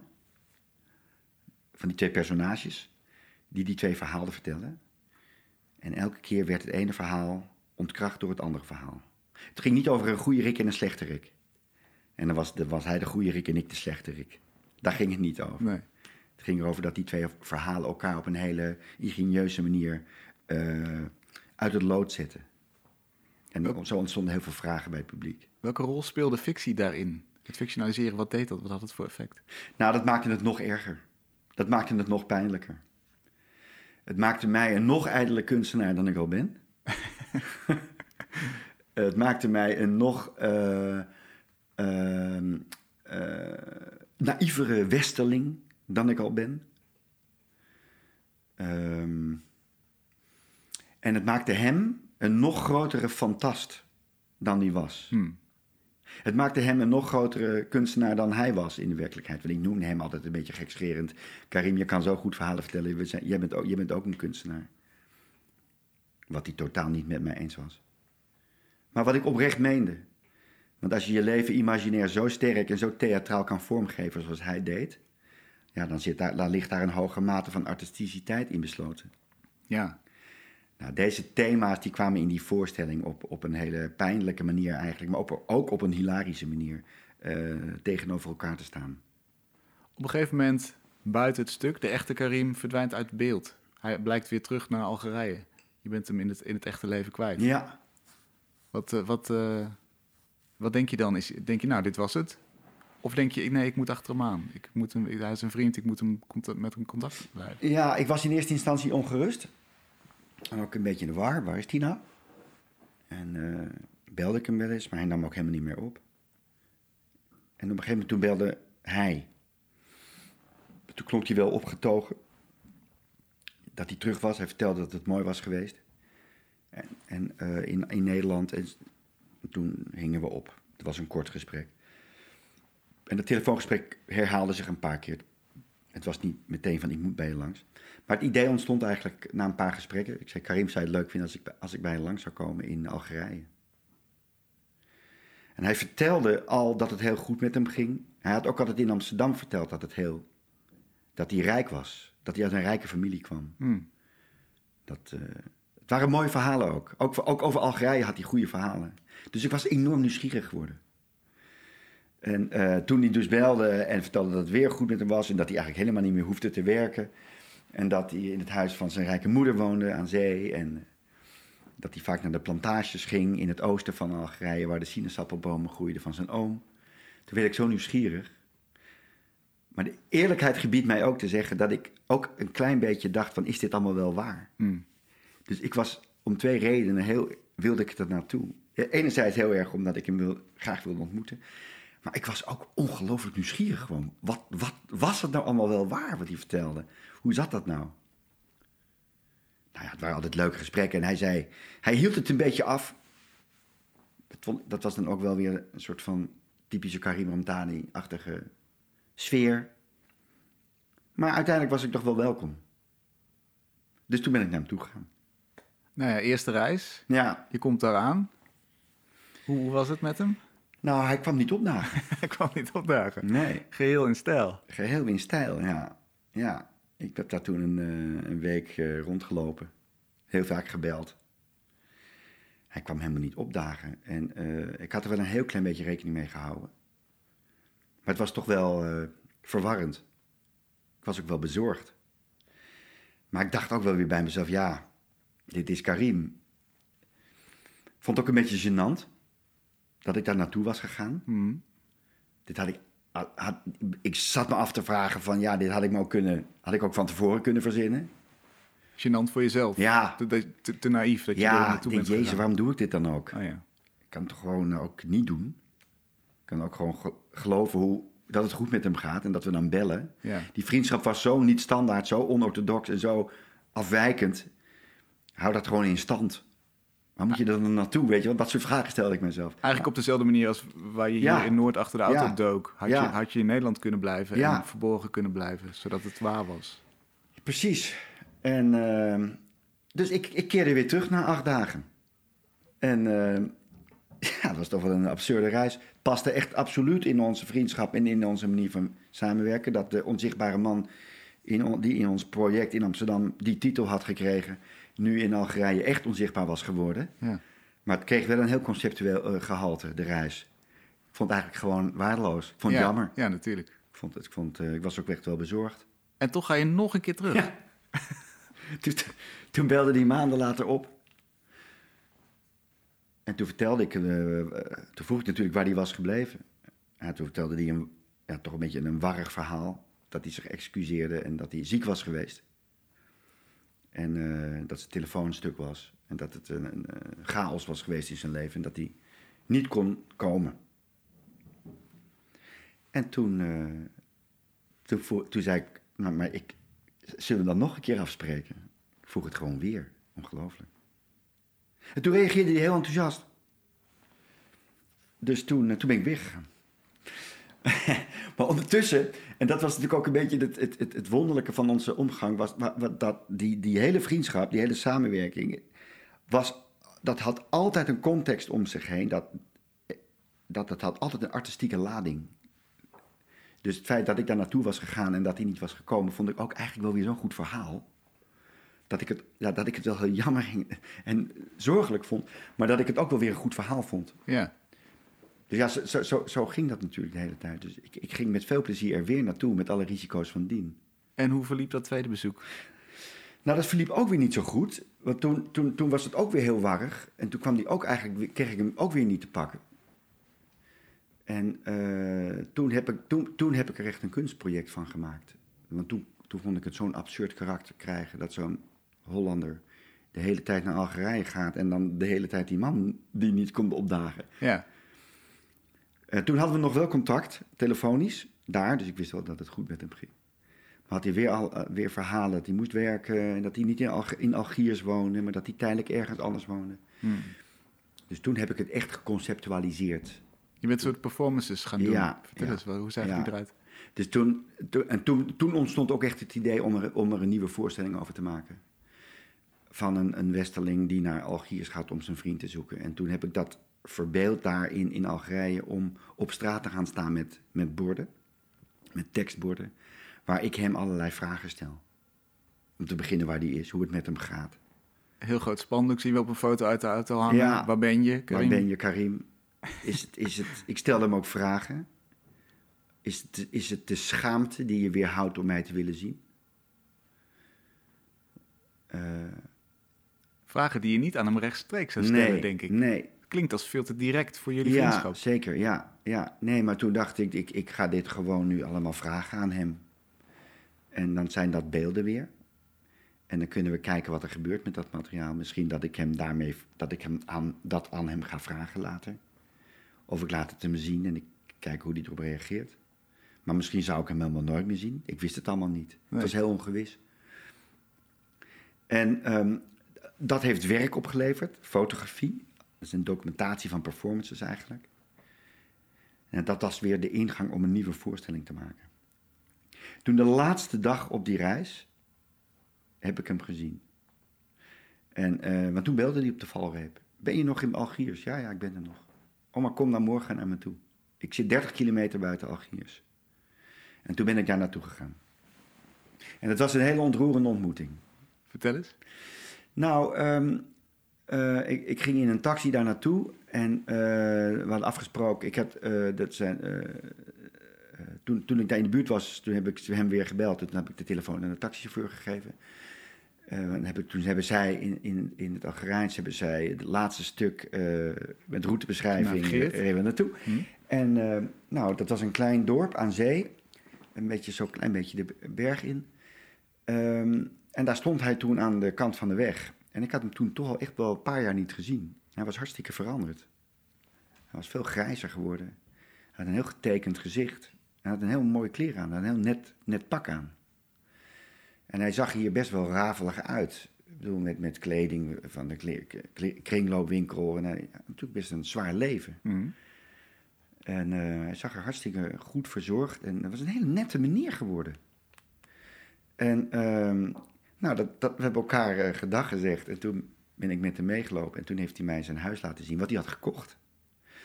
Van die twee personages, die die twee verhalen vertellen. En elke keer werd het ene verhaal ontkracht door het andere verhaal. Het ging niet over een goede Rick en een slechte Rick. En dan was, dan was hij de goede Rick en ik de slechte Rick. Daar ging het niet over. Nee. Het ging erover dat die twee verhalen elkaar op een hele ingenieuze manier eh, uit het lood zetten. En zo ontstonden heel veel vragen bij het publiek. Welke rol speelde fictie daarin? Het fictionaliseren, wat deed dat? Wat had het voor effect? Nou, dat maakte het nog erger. Dat maakte het nog pijnlijker. Het maakte mij een nog ijdele kunstenaar dan ik al ben. <laughs> het maakte mij een nog eh, ehm, eh, naïvere westerling dan ik al ben. Ehm, en het maakte hem een nog grotere fantast dan hij was. Hmm. Het maakte hem een nog grotere kunstenaar dan hij was in de werkelijkheid. Want ik noemde hem altijd een beetje gekscherend. Karim, je kan zo goed verhalen vertellen. We zijn- jij, bent ook, jij bent ook een kunstenaar. Wat hij totaal niet met mij eens was. Maar wat ik oprecht meende. Want als je je leven imaginair zo sterk en zo theatraal kan vormgeven zoals hij deed. Ja, dan, zit daar, dan ligt daar een hoge mate van artisticiteit in besloten. Ja. Nou, deze thema's die kwamen in die voorstelling op, op een hele pijnlijke manier eigenlijk, maar op, ook op een hilarische manier eh, tegenover elkaar te staan. Op een gegeven moment, buiten het stuk, de echte Karim verdwijnt uit beeld. Hij blijkt weer terug naar Algerije. Je bent hem in het, in het echte leven kwijt. Ja, Wat, eh, wat, eh, wat denk je dan? Is, denk je, nou, dit was het? Of denk je, nee, ik moet achter hem aan. Ik moet hem, hij is een vriend, ik moet hem met hem contact blijven. Ja, ik was in eerste instantie ongerust. En ook een beetje in de war. Waar is die nou? En eh, belde ik hem wel eens, maar hij nam ook helemaal niet meer op. En op een gegeven moment toen belde hij. Toen klonk hij wel opgetogen. Dat hij terug was. Hij vertelde dat het mooi was geweest. En, en eh, in, in Nederland. En toen hingen we op. Het was een kort gesprek. En het telefoongesprek herhaalde zich een paar keer. Het was niet meteen van ik moet bij je langs. Maar het idee ontstond eigenlijk na een paar gesprekken. Ik zei, Karim zou je het leuk vinden als ik, bij- als ik bij je langs zou komen in Algerije. En hij vertelde al dat het heel goed met hem ging. Hij had ook altijd in Amsterdam verteld dat, het heel, dat hij rijk was. Dat hij uit een rijke familie kwam. Hmm. Dat, eh, het waren mooie verhalen ook. ook. Ook over Algerije had hij goede verhalen. Dus ik was enorm nieuwsgierig geworden. En eh, toen hij dus belde en vertelde dat het weer goed met hem was... en dat hij eigenlijk helemaal niet meer hoefde te werken... en dat hij in het huis van zijn rijke moeder woonde aan zee... en eh, dat hij vaak naar de plantages ging in het oosten van Algerije... waar de sinaasappelbomen groeiden van zijn oom. Toen werd ik zo nieuwsgierig. Maar de eerlijkheid gebiedt mij ook te zeggen... dat ik ook een klein beetje dacht van... is dit allemaal wel waar? Hmm. Dus ik was om twee redenen heel, wilde ik er naartoe. Ja, Enerzijds heel erg omdat ik hem wil, graag wilde ontmoeten. Maar ik was ook ongelooflijk nieuwsgierig gewoon. Wat, wat was het nou allemaal wel waar wat hij vertelde? Hoe zat dat nou? Nou ja, het waren altijd leuke gesprekken. En hij zei, hij hield het een beetje af. Dat, vond, dat was dan ook wel weer een soort van typische Karim Ramtani-achtige sfeer. Maar uiteindelijk was ik toch wel welkom. Dus toen ben ik naar hem toe gegaan. Nou ja, eerste reis. Ja, Je komt daar aan. Hoe, hoe was het met hem? Nou, hij kwam niet opdagen. <laughs> Hij kwam niet opdagen. Nee, Geheel in stijl. geheel in stijl, ja. Ja, ik heb daar toen een, eh, een week eh, rondgelopen. Heel vaak gebeld. Hij kwam helemaal niet opdagen. En eh, ik had er wel een heel klein beetje rekening mee gehouden. Maar het was toch wel verwarrend. Ik was ook wel bezorgd. Maar ik dacht ook wel weer bij mezelf, ja, dit is Karim. Vond het ook een beetje gênant dat ik daar naartoe was gegaan. Hmm. Dit had ik, had, ik zat me af te vragen van, ja, dit had ik me ook kunnen, had ik ook van tevoren kunnen verzinnen. Gênant voor jezelf. Ja. Te, te, te- te naïef dat je Ja, naartoe denk, bent jezus, waarom doe ik dit dan ook? Oh ja. Ik kan het toch gewoon ook niet doen. Ik kan ook gewoon ge- geloven hoe, dat het goed met hem gaat en dat we dan bellen. Ja. Die vriendschap was zo niet standaard, zo onorthodox en zo afwijkend. Hou dat gewoon in stand. Waar moet je dan naartoe, weet je? Want dat soort vragen stelde ik mezelf. Eigenlijk op dezelfde manier als waar je hier Ja. in Noord achter de auto Ja. dook. Had, Ja. je, had je in Nederland kunnen blijven en verborgen kunnen blijven, zodat het waar was. Precies. En ehm, dus ik, ik keerde weer terug na acht dagen. En ehm, <laughs> ja, dat was toch wel een absurde reis. Paste echt absoluut in onze vriendschap en in onze manier van samenwerken. Dat de onzichtbare man in, on- die in ons project in Amsterdam die titel had gekregen, nu in Algerije echt onzichtbaar was geworden. Ja. Maar het kreeg wel een heel conceptueel eh, gehalte, de reis. Ik vond het eigenlijk gewoon waardeloos. Ik vond het ja. jammer. Ja, natuurlijk. Ik, vond, het- ik, vond, eh, ik was ook echt wel bezorgd. En toch ga je nog een keer terug. Ja. <laughs> toen, toen belde hij maanden later op. En toen vertelde ik, eh, toen vroeg ik natuurlijk waar hij was gebleven. Ja, toen vertelde hij een, ja, toch een beetje een warrig verhaal. Dat hij zich excuseerde en dat hij ziek was geweest. En eh, dat zijn telefoon stuk was. En dat het een, chaos was geweest in zijn leven. En dat hij niet kon komen. En toen, eh, toen, toen zei ik, nou, maar ik, zullen we dan nog een keer afspreken? Ik vroeg het gewoon weer. Ongelooflijk. En toen reageerde hij heel enthousiast. Dus toen, eh, toen ben ik weggegaan. <laughs> maar ondertussen, en dat was natuurlijk ook een beetje het, het, het, wonderlijke van onze omgang, was wa- wa- dat die, die hele vriendschap, die hele samenwerking, was, dat had altijd een context om zich heen. Dat, dat, dat had altijd een artistieke lading. Dus het feit dat ik daar naartoe was gegaan en dat hij niet was gekomen, vond ik ook eigenlijk wel weer zo'n goed verhaal. Dat ik het, ja, dat ik het wel heel jammer en zorgelijk vond, maar dat ik het ook wel weer een goed verhaal vond. Ja. Dus ja, zo, zo, zo, ging dat natuurlijk de hele tijd. Dus ik, ik ging met veel plezier er weer naartoe, met alle risico's van dien. En hoe verliep dat tweede bezoek? Nou, dat verliep ook weer niet zo goed. Want toen, toen, toen was het ook weer heel warrig. En toen kwam die ook eigenlijk, kreeg ik hem ook weer niet te pakken. En eh, toen, heb ik, toen, toen heb ik er echt een kunstproject van gemaakt. Want toen, toen vond ik het zo'n absurd karakter krijgen. Dat zo'n Hollander de hele tijd naar Algerije gaat. En dan de hele tijd die man die niet komt opdagen. Ja. Eh, toen hadden we nog wel contact, telefonisch, daar. Dus ik wist wel dat het goed met hem ging. Maar had hij weer, al, eh, weer verhalen dat hij moest werken. En dat hij niet in, in Algiers woonde, maar dat hij tijdelijk ergens anders woonde. Hmm. Dus toen heb ik het echt geconceptualiseerd. Je bent soort performances gaan doen. Ja, Vertel ja. eens, wel, hoe zag Ja. die eruit? Dus toen, toen, en toen, toen ontstond ook echt het idee om er, om er een nieuwe voorstelling over te maken. Van een, een westerling die naar Algiers gaat om zijn vriend te zoeken. En toen heb ik dat verbeeld daar in, in Algerije om op straat te gaan staan met, met borden, met tekstborden, waar ik hem allerlei vragen stel. Om te beginnen waar die is, hoe het met hem gaat. Heel groot spandoek zien we op een foto uit de auto hangen. Ja. Waar ben je? Waar Karim? ben je, Karim? Is het, is het, ik stel hem ook vragen. Is het, is het de schaamte die je weerhoudt om mij te willen zien? Eh, Vragen die je niet aan hem rechtstreeks zou stellen, nee, denk ik. Nee, Klinkt als veel te direct voor jullie ja, vriendschap. zeker, ja, ja. Nee, maar toen dacht ik, ik, ik ga dit gewoon nu allemaal vragen aan hem. En dan zijn dat beelden weer. En dan kunnen we kijken wat er gebeurt met dat materiaal. Misschien dat ik hem daarmee, dat ik hem aan, dat aan hem ga vragen later. Of ik laat het hem zien en ik kijk hoe hij erop reageert. Maar misschien zou ik hem helemaal nooit meer zien. Ik wist het allemaal niet. Nee. Het was heel ongewis. En ehm, dat heeft werk opgeleverd, fotografie. Dat is een documentatie van performances eigenlijk. En dat was weer de ingang om een nieuwe voorstelling te maken. Toen de laatste dag op die reis heb ik hem gezien. En, eh, want toen belde hij op de valreep. Ben je nog in Algiers? Ja, ja, ik ben er nog. Oh, maar kom dan morgen naar me toe. Ik zit 30 kilometer buiten Algiers. En toen ben ik daar naartoe gegaan. En het was een hele ontroerende ontmoeting. Vertel eens. Nou, ehm, eh, ik, ik ging in een taxi daar naartoe en eh, we hadden afgesproken. Ik had, eh, dat zijn, toen, toen ik daar in de buurt was, toen heb ik hem weer gebeld. Toen heb ik de telefoon aan de taxichauffeur gegeven. Dan heb ik, toen hebben zij in, in, in het Algerijns hebben zij het laatste stuk met routebeschrijving reden we naartoe. Hm? En nou, dat was een klein dorp aan zee. Een beetje zo'n klein beetje de berg in. Ehm, en daar stond hij toen aan de kant van de weg. En ik had hem toen toch al echt wel een paar jaar niet gezien. Hij was hartstikke veranderd. Hij was veel grijzer geworden. Hij had een heel getekend gezicht. Hij had een heel mooie kleren aan. Hij had een heel net, net pak aan. En hij zag hier best wel ravelig uit. Ik bedoel, met, met kleding van de kle- kle- kringloopwinkel. En hij had natuurlijk best een zwaar leven. Hm. En eh, hij zag er hartstikke goed verzorgd. En het was een hele nette meneer geworden. En ehm, nou, dat, dat, we hebben elkaar eh, gedag gezegd. En toen ben ik met hem meegelopen. En toen heeft hij mij zijn huis laten zien, wat hij had gekocht.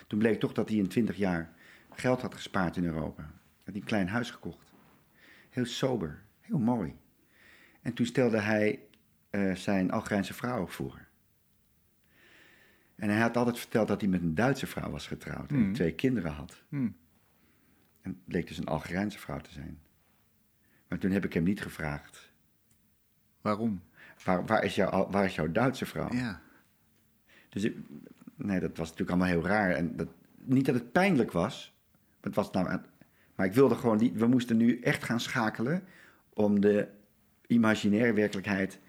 Toen bleek toch dat hij in 20 jaar geld had gespaard in Europa. Had hij een klein huis gekocht. Heel sober, heel mooi. En toen stelde hij eh, zijn Algerijnse vrouw voor. En hij had altijd verteld dat hij met een Duitse vrouw was getrouwd en Mhm. twee kinderen had. Hm. En het bleek dus een Algerijnse vrouw te zijn. Maar toen heb ik hem niet gevraagd: Waarom? waar, waar, is, jouw, waar is jouw Duitse vrouw? Ja. Dus ik- nee, dat was natuurlijk allemaal heel raar. En dat, niet dat het pijnlijk was, maar, het was nou, maar ik wilde gewoon niet. We moesten nu echt gaan schakelen om de imaginaire werkelijkheid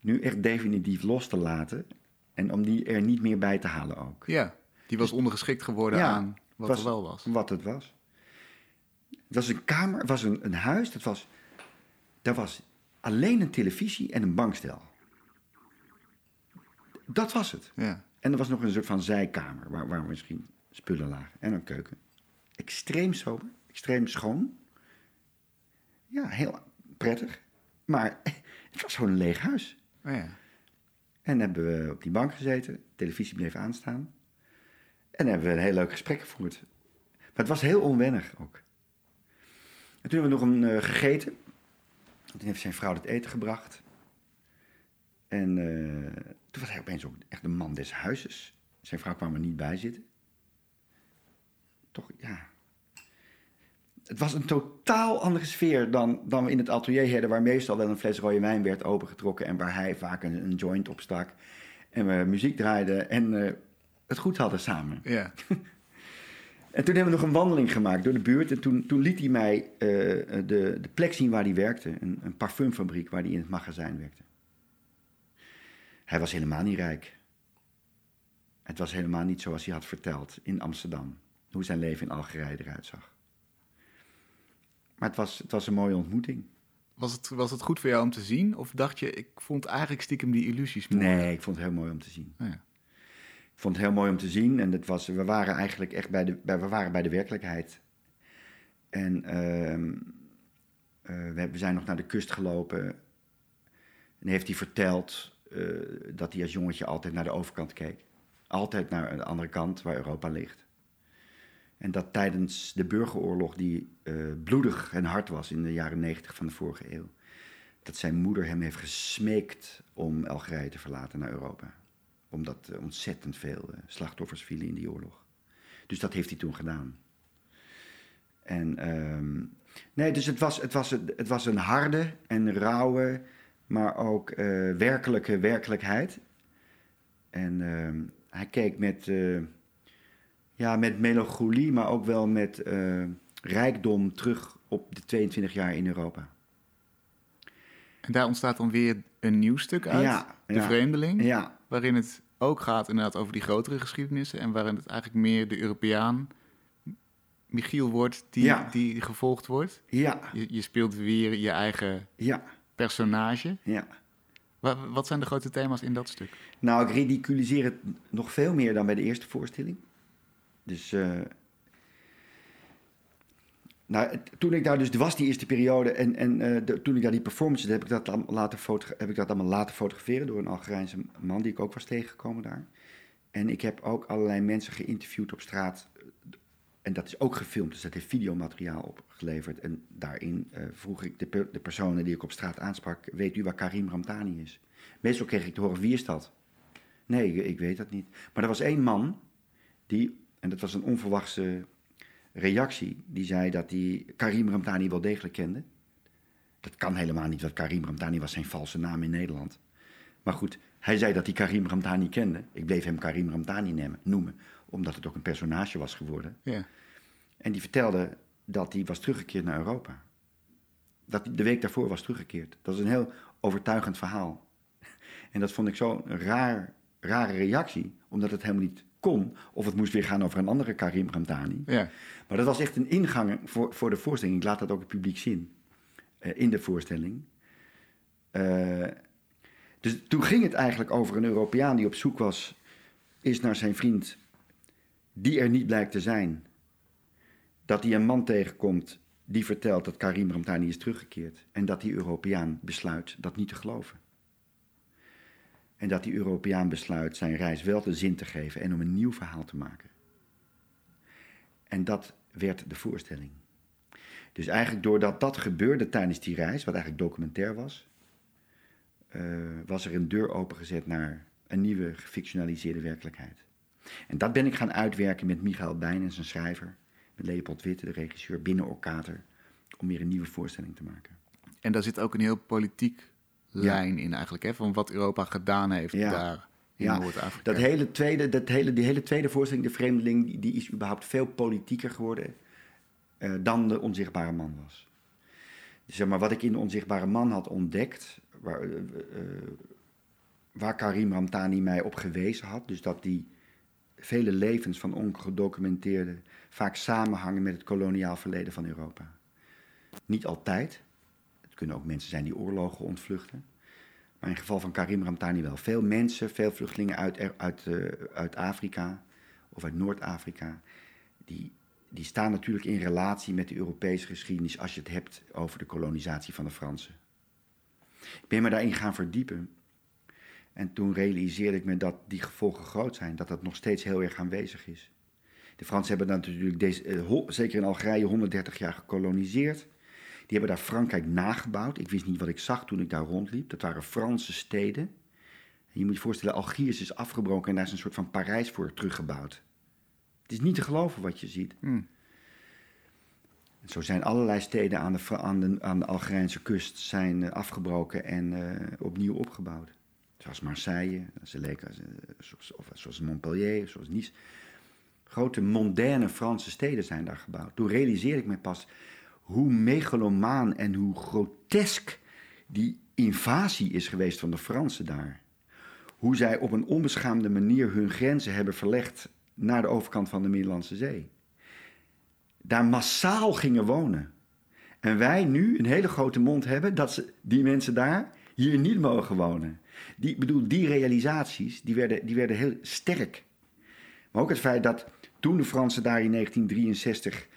nu echt definitief los te laten. En om die er niet meer bij te halen ook. ja. Die was ondergeschikt geworden Ja, aan wat was- er wel was. Wat het was. Het was een kamer, het was een, een huis, dat was, daar was alleen een televisie en een bankstel. Dat was het. Ja. En er was nog een soort van zijkamer waar, waar misschien spullen lagen. En een keuken. Extreem sober, extreem schoon. Ja, heel prettig. Maar <laughs> het was gewoon een leeg huis. Oh ja. En hebben we op die bank gezeten, de televisie bleef aanstaan. En hebben we een heel leuk gesprek gevoerd. Maar het was heel onwennig ook. En toen hebben we nog een eh, gegeten. Toen heeft zijn vrouw het eten gebracht. En eh, toen was hij opeens ook echt de man des huizes. Zijn vrouw kwam er niet bij zitten. Toch, ja. het was een totaal andere sfeer dan, dan we in het atelier hadden... waar meestal wel een fles rode wijn werd opengetrokken... en waar hij vaak een, een joint opstak. En we muziek draaiden en eh, het goed hadden samen. Ja. <laughs> En toen hebben we nog een wandeling gemaakt door de buurt. En toen, toen liet hij mij eh, de, de plek zien waar hij werkte. Een, een parfumfabriek waar hij in het magazijn werkte. Hij was helemaal niet rijk. Het was helemaal niet zoals hij had verteld in Amsterdam. Hoe zijn leven in Algerije eruit zag. Maar het was, het was een mooie ontmoeting. Was het, was het goed voor jou om te zien? Of dacht je, ik vond eigenlijk stiekem die illusies mooi? Nee, ik vond het heel mooi om te zien. Oh ja. Vond het heel mooi om te zien. En het was, we waren eigenlijk echt bij de, bij, we waren bij de werkelijkheid. En ehm, eh, we, we zijn nog naar de kust gelopen. En heeft hij verteld eh, dat hij als jongetje altijd naar de overkant keek. Altijd naar de andere kant waar Europa ligt. En dat tijdens de burgeroorlog, die eh, bloedig en hard was in de jaren negentig van de vorige eeuw, dat zijn moeder hem heeft gesmeekt om Algerije te verlaten naar Europa. Omdat ontzettend veel eh, slachtoffers vielen in die oorlog. Dus dat heeft hij toen gedaan. En ehm, nee, dus het was, het, was, het was een harde en rauwe, maar ook eh, werkelijke werkelijkheid. En ehm, hij keek met, eh, ja, met melancholie, maar ook wel met rijkdom terug op de 22 jaar in Europa. En daar ontstaat dan weer een nieuw stuk uit, Ja, De ja. Vreemdeling, Ja, waarin het ook gaat inderdaad over die grotere geschiedenissen en waarin het eigenlijk meer de Europeaan Michiel wordt die, Ja. die gevolgd wordt. ja, Je, je speelt weer je eigen ja, personage. ja. Wa- Wat zijn de grote thema's in dat stuk? Nou, ik ridiculiseer het nog veel meer dan bij de eerste voorstelling. Dus. eh, nou, toen ik daar dus was, die eerste periode, en, en eh, toen ik daar die performances heb ik, dat heb ik dat allemaal laten fotograferen door een Algerijnse man die ik ook was tegengekomen daar. En ik heb ook allerlei mensen geïnterviewd op straat. En dat is ook gefilmd, dus dat heeft videomateriaal opgeleverd. En daarin eh, vroeg ik de, de personen die ik op straat aansprak: Weet u waar Karim Ramtani is? Meestal kreeg ik te horen: Wie is dat? Nee, ik, ik weet dat niet. Maar er was één man die, en dat was een onverwachte reactie, die zei dat hij Karim Ramtani wel degelijk kende. Dat kan helemaal niet, want Karim Ramtani was zijn valse naam in Nederland. Maar goed, hij zei dat hij Karim Ramtani kende. Ik bleef hem Karim Ramtani nemen- noemen, omdat het ook een personage was geworden. Ja. En die vertelde dat hij was teruggekeerd naar Europa. Dat hij de week daarvoor was teruggekeerd. Dat is een heel overtuigend verhaal. En dat vond ik zo'n raar, rare reactie, omdat het helemaal niet kon. Of het moest weer gaan over een andere Karim Ramtani. ja. Maar dat was echt een ingang voor, voor de voorstelling. Ik laat dat ook het publiek zien eh, in de voorstelling. Eh, dus toen ging het eigenlijk over een Europeaan die op zoek was, is naar zijn vriend, die er niet blijkt te zijn. Dat hij een man tegenkomt die vertelt dat Karim Ramtani is teruggekeerd. En dat die Europeaan besluit dat niet te geloven. En dat die Europeaan besluit zijn reis wel de zin te geven en om een nieuw verhaal te maken. En dat werd de voorstelling. Dus eigenlijk doordat dat gebeurde tijdens die reis, wat eigenlijk documentair was, eh, was er een deur opengezet naar een nieuwe gefictionaliseerde werkelijkheid. En dat ben ik gaan uitwerken met Michael Bijn en zijn schrijver, met Leopold Witte, de regisseur, binnen Orkater, om weer een nieuwe voorstelling te maken. En daar zit ook een heel politiek lijn in eigenlijk, hè, van wat Europa gedaan heeft Ja. daar in Ja, Noord-Afrika. Dat hele tweede, dat hele, die hele tweede voorstelling, De Vreemdeling, die, die is überhaupt veel politieker geworden eh, dan de Onzichtbare Man was. Dus zeg maar, wat ik in de Onzichtbare Man had ontdekt, waar, eh, eh, waar Karim Ramtani mij op gewezen had, dus dat die vele levens van ongedocumenteerden vaak samenhangen met het koloniaal verleden van Europa. Niet altijd. Kunnen ook mensen zijn die oorlogen ontvluchten. Maar in het geval van Karim Ramtani wel. Veel mensen, veel vluchtelingen uit, uit, eh, uit Afrika of uit Noord-Afrika, die, die staan natuurlijk in relatie met de Europese geschiedenis als je het hebt over de kolonisatie van de Fransen. Ik ben me daarin gaan verdiepen. En toen realiseerde ik me dat die gevolgen groot zijn, dat dat nog steeds heel erg aanwezig is. De Fransen hebben natuurlijk, deze, eh, zeker in Algerije, 130 jaar gekoloniseerd. Die hebben daar Frankrijk nagebouwd. Ik wist niet wat ik zag toen ik daar rondliep. Dat waren Franse steden. En je moet je voorstellen, Algiers is afgebroken en daar is een soort van Parijs voor teruggebouwd. Het is niet te geloven wat je ziet. Hmm. Zo zijn allerlei steden aan de, aan de, aan de Algerijnse kust zijn, uh, afgebroken en uh, opnieuw opgebouwd. Zoals Marseille, zoals, of zoals Montpellier, zoals Nice. Grote mondaine Franse steden zijn daar gebouwd. Toen realiseerde ik me pas hoe megalomaan en hoe grotesk die invasie is geweest van de Fransen daar. Hoe zij op een onbeschaamde manier hun grenzen hebben verlegd naar de overkant van de Middellandse Zee. Daar massaal gingen wonen. En wij nu een hele grote mond hebben dat die mensen daar hier niet mogen wonen. Die, bedoel, die realisaties die werden, die werden heel sterk. Maar ook het feit dat toen de Fransen daar in 1963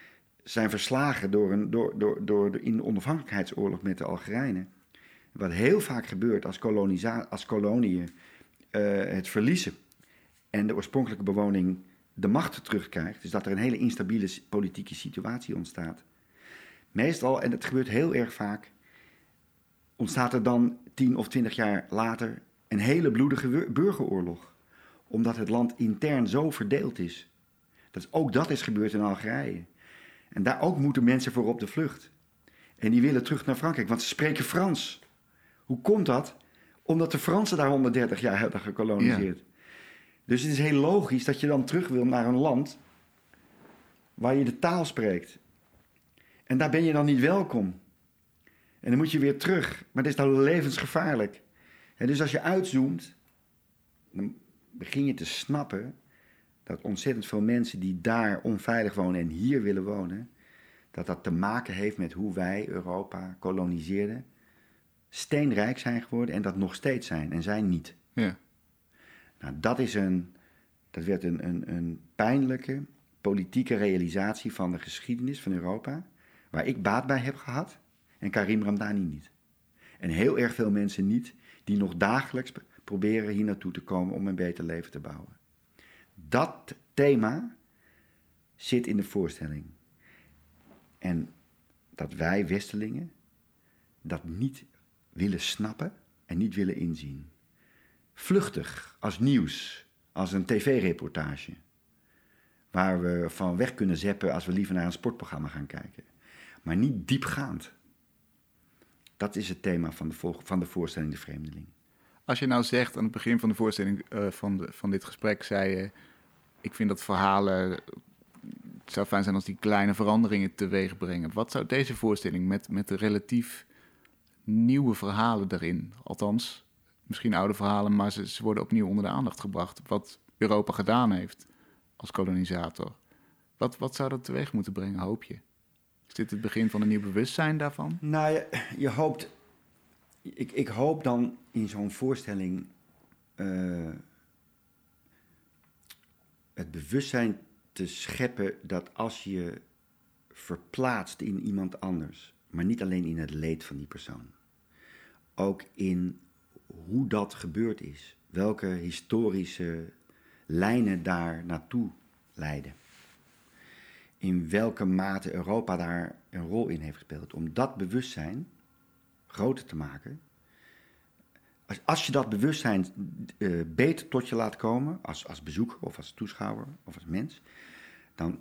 zijn verslagen door, een, door, door, door in de onafhankelijkheidsoorlog met de Algerijnen. Wat heel vaak gebeurt als, als koloniën uh, het verliezen en de oorspronkelijke bewoning de macht terugkrijgt. Dus dat er een hele instabiele politieke situatie ontstaat. Meestal, en het gebeurt heel erg vaak, ontstaat er dan tien of twintig jaar later een hele bloedige burgeroorlog. Omdat het land intern zo verdeeld is. Dat, ook dat is gebeurd in Algerije. En daar ook moeten mensen voor op de vlucht. En die willen terug naar Frankrijk, want ze spreken Frans. Hoe komt dat? Omdat de Fransen daar 130 jaar hebben gekoloniseerd. Dus het is heel logisch dat je dan terug wil naar een land waar je de taal spreekt. En daar ben je dan niet welkom. En dan moet je weer terug. Maar dat is dan levensgevaarlijk. En dus als je uitzoomt, dan begin je te snappen dat ontzettend veel mensen die daar onveilig wonen en hier willen wonen, dat dat te maken heeft met hoe wij Europa koloniseerden, steenrijk zijn geworden en dat nog steeds zijn en zijn niet. Ja. Nou, dat, is een, dat werd een, een, een pijnlijke politieke realisatie van de geschiedenis van Europa, waar ik baat bij heb gehad en Karim Ramdani niet. En heel erg veel mensen niet, die nog dagelijks proberen hier naartoe te komen om een beter leven te bouwen. Dat thema zit in de voorstelling. En dat wij Westelingen dat niet willen snappen en niet willen inzien. Vluchtig, als nieuws, als een tv-reportage. Waar we van weg kunnen zeppen als we liever naar een sportprogramma gaan kijken. Maar niet diepgaand. Dat is het thema van de, van de voorstelling De Vreemdeling. Als je nou zegt aan het begin van de voorstelling uh, van, de, van dit gesprek, zei je, ik vind dat verhalen, het zou fijn zijn als die kleine veranderingen teweeg brengen. Wat zou deze voorstelling met, met de relatief nieuwe verhalen erin, althans misschien oude verhalen, maar ze, ze worden opnieuw onder de aandacht gebracht, wat Europa gedaan heeft als kolonisator. Wat, wat zou dat teweeg moeten brengen, hoop je? Is dit het begin van een nieuw bewustzijn daarvan? Nou, je, je hoopt ik, ik hoop dan in zo'n voorstelling uh, het bewustzijn te scheppen dat als je verplaatst in iemand anders, maar niet alleen in het leed van die persoon, ook in hoe dat gebeurd is, welke historische lijnen daar naartoe leiden, in welke mate Europa daar een rol in heeft gespeeld, om dat bewustzijn groter te maken. Als, als je dat bewustzijn uh, beter tot je laat komen, als, als bezoeker of als toeschouwer of als mens, dan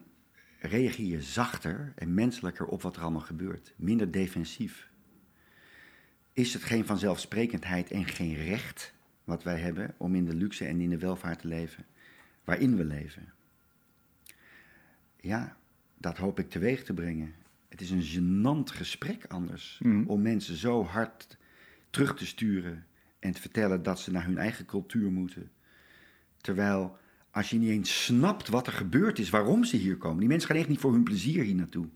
reageer je zachter en menselijker op wat er allemaal gebeurt. Minder defensief. Is het geen vanzelfsprekendheid en geen recht wat wij hebben om in de luxe en in de welvaart te leven waarin we leven? Ja, dat hoop ik teweeg te brengen. Het is een gênant gesprek anders. Mm. Om mensen zo hard terug te sturen en te vertellen dat ze naar hun eigen cultuur moeten. Terwijl als je niet eens snapt wat er gebeurd is, waarom ze hier komen. Die mensen gaan echt niet voor hun plezier hier naartoe.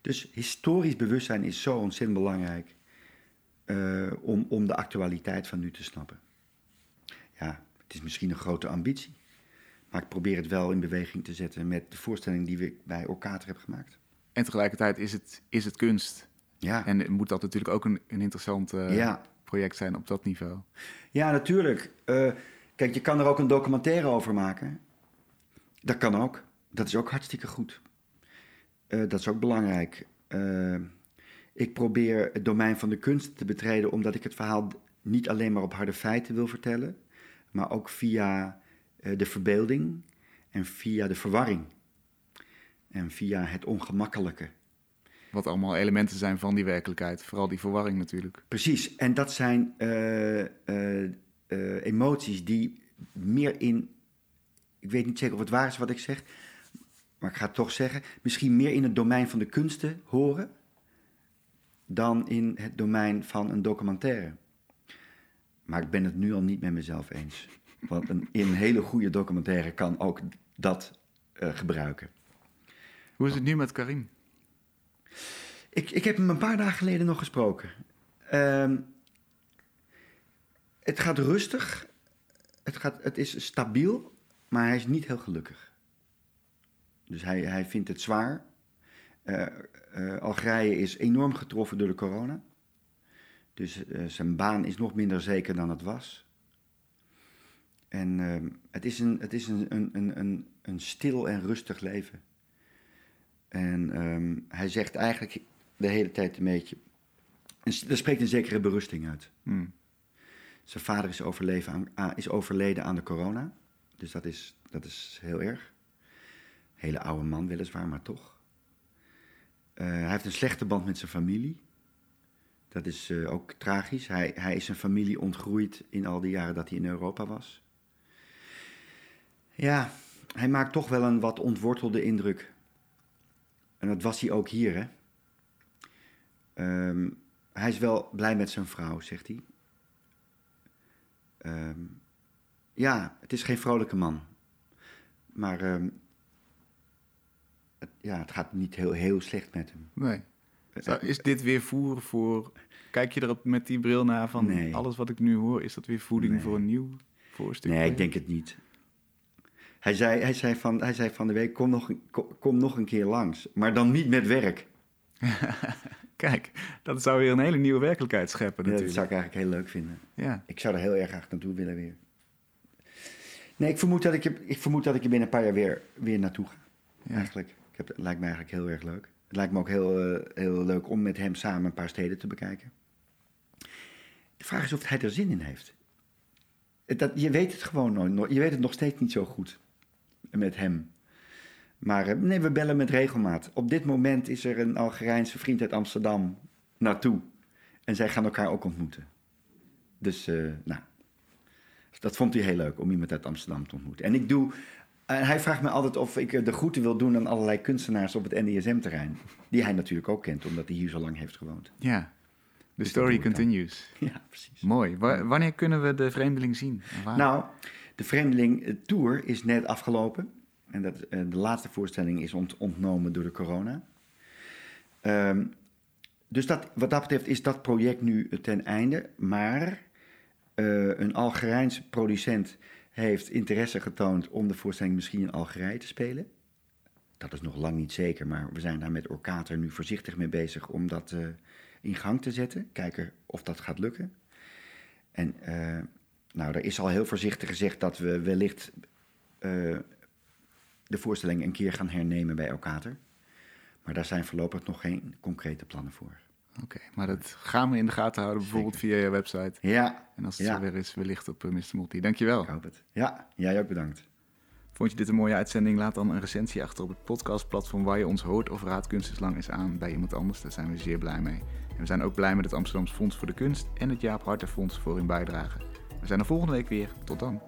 Dus historisch bewustzijn is zo ontzettend belangrijk uh, om, om de actualiteit van nu te snappen. Ja, het is misschien een grote ambitie. Maar ik probeer het wel in beweging te zetten met de voorstelling die we bij Orkater hebben gemaakt. En tegelijkertijd is het, is het kunst. Ja. En moet dat natuurlijk ook een, een interessant uh, project zijn op dat niveau. Ja, natuurlijk. Uh, kijk, je kan er ook een documentaire over maken. Dat kan ook. Dat is ook hartstikke goed. Uh, dat is ook belangrijk. ik probeer het domein van de kunst te betreden omdat ik het verhaal niet alleen maar op harde feiten wil vertellen, maar ook via de verbeelding en via de verwarring en via het ongemakkelijke Wat allemaal elementen zijn van die werkelijkheid. Vooral die verwarring natuurlijk. Precies, en dat zijn eh, eh, eh, emoties die meer in, ik weet niet zeker of het waar is wat ik zeg, maar ik ga het toch zeggen, misschien meer in het domein van de kunsten horen dan in het domein van een documentaire. Maar ik ben het nu al niet met mezelf eens. Want een, in een hele goede documentaire kan ook dat gebruiken. Hoe is het nu met Karim? Ik, ik heb hem een paar dagen geleden nog gesproken. Uh, het gaat rustig. Het, gaat, het is stabiel, maar hij is niet heel gelukkig. Dus hij, hij vindt het zwaar. Uh, uh, Algerije is enorm getroffen door de corona. Dus uh, zijn baan is nog minder zeker dan het was. En ehm, het is, een, het is een, een, een, een stil en rustig leven. En um, hij zegt eigenlijk de hele tijd een beetje. Er spreekt een zekere berusting uit. Hmm. Zijn vader is, overleven aan, is overleden aan de corona. Dus dat is, dat is heel erg. Hele oude man, weliswaar, maar toch. Uh, hij heeft een slechte band met zijn familie. Dat is uh, ook tragisch. Hij, hij is zijn familie ontgroeid in al die jaren dat hij in Europa was. Ja, hij maakt toch wel een wat ontwortelde indruk. En dat was hij ook hier, hè. Um, hij is wel blij met zijn vrouw, zegt hij. Um, ja, het is geen vrolijke man. Maar um, het, ja, het gaat niet heel, heel slecht met hem. Nee. Is dit weer voer voor... Kijk je erop met die bril naar van nee. alles wat ik nu hoor... is dat weer voeding Nee. voor een nieuw voorstuk? Nee, ik denk het niet. Hij zei, hij zei, van, hij zei van de week, kom nog, een- kom, kom nog een keer langs. Maar dan niet met werk. <laughs> Kijk, dat zou weer een hele nieuwe werkelijkheid scheppen Ja, dat natuurlijk. zou ik eigenlijk heel leuk vinden. Ja, Ik zou er heel erg graag naartoe willen weer. Nee, ik vermoed dat ik, er- ik, vermoed dat ik er binnen een paar jaar weer, weer naartoe ga. ja. Eigenlijk. Ik heb, het lijkt me eigenlijk heel erg leuk. Het lijkt me ook heel, eh, heel leuk om met hem samen een paar steden te bekijken. De vraag is of hij er zin in heeft. Dat, je weet het gewoon nooit. no- Je weet het nog steeds niet zo goed met hem. Maar eh, nee, we bellen met regelmaat. Op dit moment is er een Algerijnse vriend uit Amsterdam naartoe. En zij gaan elkaar ook ontmoeten. Dus, eh, nou, dat vond hij heel leuk om iemand uit Amsterdam te ontmoeten. En ik doe, en hij vraagt me altijd of ik eh, de groeten wil doen aan allerlei kunstenaars op het NDSM-terrein. Die hij natuurlijk ook kent, omdat hij hier zo lang heeft gewoond. ja. The Dus story continues. Ja, precies. Mooi. Wa- wanneer kunnen we de vreemdeling zien? Waar? Nou, de Vreemdeling eh, Tour is net afgelopen. En dat, eh, de laatste voorstelling is ont- ontnomen door de corona. Ehm, dus dat, wat dat betreft is dat project nu ten einde. Maar eh, een Algerijnse producent heeft interesse getoond om de voorstelling misschien in Algerije te spelen. Dat is nog lang niet zeker, maar we zijn daar met Orkater nu voorzichtig mee bezig om dat eh, in gang te zetten. Kijken of dat gaat lukken. En eh, nou, er is al heel voorzichtig gezegd dat we wellicht eh, de voorstelling een keer gaan hernemen bij Elkater. Maar daar zijn voorlopig nog geen concrete plannen voor. Oké, maar dat gaan we in de gaten houden, bijvoorbeeld via je website. Ja, En als het Ja. zover is, wellicht op uh, Mr. Multi. Dankjewel. ik hoop het. Ja, jij ook bedankt. Vond je dit een mooie uitzending? Laat dan een recensie achter op het podcastplatform waar je ons hoort of raad kunstenslang is aan bij iemand anders. Daar zijn we zeer blij mee. En we zijn ook blij met het Amsterdams Fonds voor de Kunst en het Jaap Harten Fonds voor hun bijdrage. We zijn er volgende week weer. Tot dan.